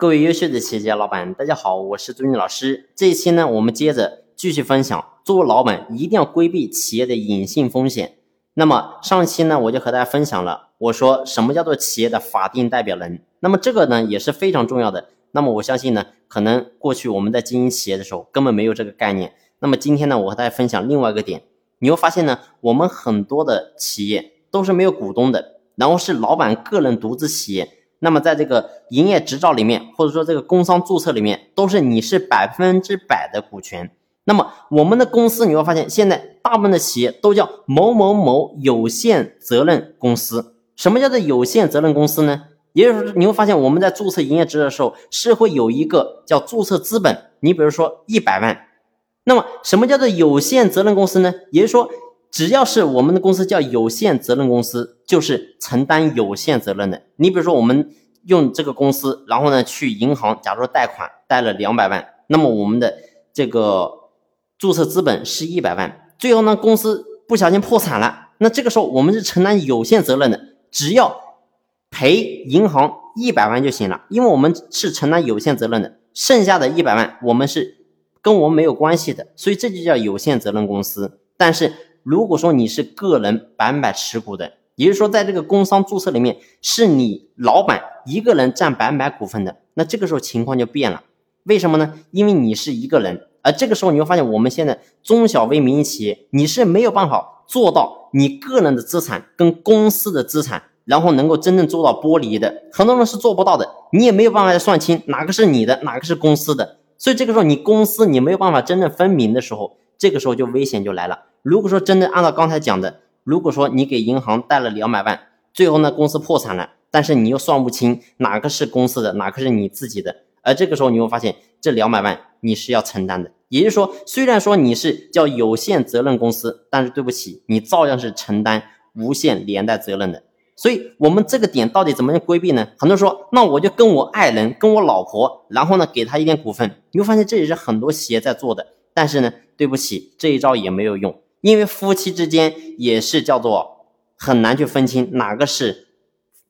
各位优秀的企业家老板，大家好，我是朱军老师。这一期呢，我们接着继续分享，作为老板一定要规避企业的隐性风险。那么上期呢，我就和大家分享了，我说什么叫做企业的法定代表人。那么这个呢也是非常重要的。那么我相信呢，可能过去我们在经营企业的时候根本没有这个概念。那么今天呢，我和大家分享另外一个点，你会发现呢，我们很多的企业都是没有股东的，然后是老板个人独资企业。那么在这个营业执照里面，或者说这个工商注册里面，都是你是百分之百的股权。那么我们的公司你会发现，现在大部分的企业都叫某某某有限责任公司。什么叫做有限责任公司呢？也就是说，你会发现我们在注册营业执照的时候，是会有一个叫注册资本。你比如说一百万。那么什么叫做有限责任公司呢？也就是说。只要是我们的公司叫有限责任公司，就是承担有限责任的。你比如说，我们用这个公司，然后呢去银行，假如说贷款贷了两百万，那么我们的这个注册资本是一百万，最后呢公司不小心破产了，那这个时候我们是承担有限责任的，只要赔银行一百万就行了，因为我们是承担有限责任的，剩下的一百万我们是跟我们没有关系的，所以这就叫有限责任公司，但是。如果说你是个人百分百持股的，也就是说，在这个工商注册里面是你老板一个人占百分百股份的，那这个时候情况就变了。为什么呢？因为你是一个人，而这个时候你会发现，我们现在中小微民营企业，你是没有办法做到你个人的资产跟公司的资产，然后能够真正做到剥离的。很多人是做不到的，你也没有办法算清哪个是你的，哪个是公司的。所以这个时候你公司你没有办法真正分明的时候，这个时候就危险就来了。如果说真的按照刚才讲的，如果说你给银行贷了两百万，最后呢公司破产了，但是你又算不清哪个是公司的，哪个是你自己的，而这个时候你会发现这两百万你是要承担的。也就是说，虽然说你是叫有限责任公司，但是对不起，你照样是承担无限连带责任的。所以，我们这个点到底怎么样规避呢？很多人说，那我就跟我爱人、跟我老婆，然后呢给他一点股份。你会发现这也是很多企业在做的，但是呢，对不起，这一招也没有用。因为夫妻之间也是叫做很难去分清哪个是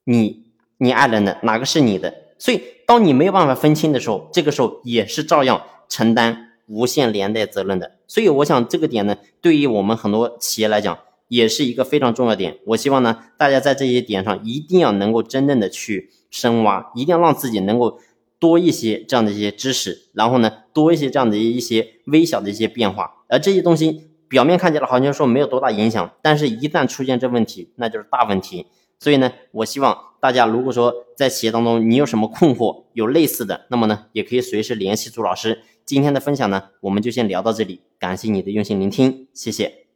你你爱人的，哪个是你的，所以当你没有办法分清的时候，这个时候也是照样承担无限连带责任的。所以我想这个点呢，对于我们很多企业来讲，也是一个非常重要点。我希望呢，大家在这些点上一定要能够真正的去深挖，一定要让自己能够多一些这样的一些知识，然后呢，多一些这样的一些微小的一些变化，而这些东西。表面看起来好像说没有多大影响，但是一旦出现这问题，那就是大问题。所以呢，我希望大家如果说在企业当中你有什么困惑，有类似的，那么呢，也可以随时联系朱老师。今天的分享呢，我们就先聊到这里，感谢你的用心聆听，谢谢。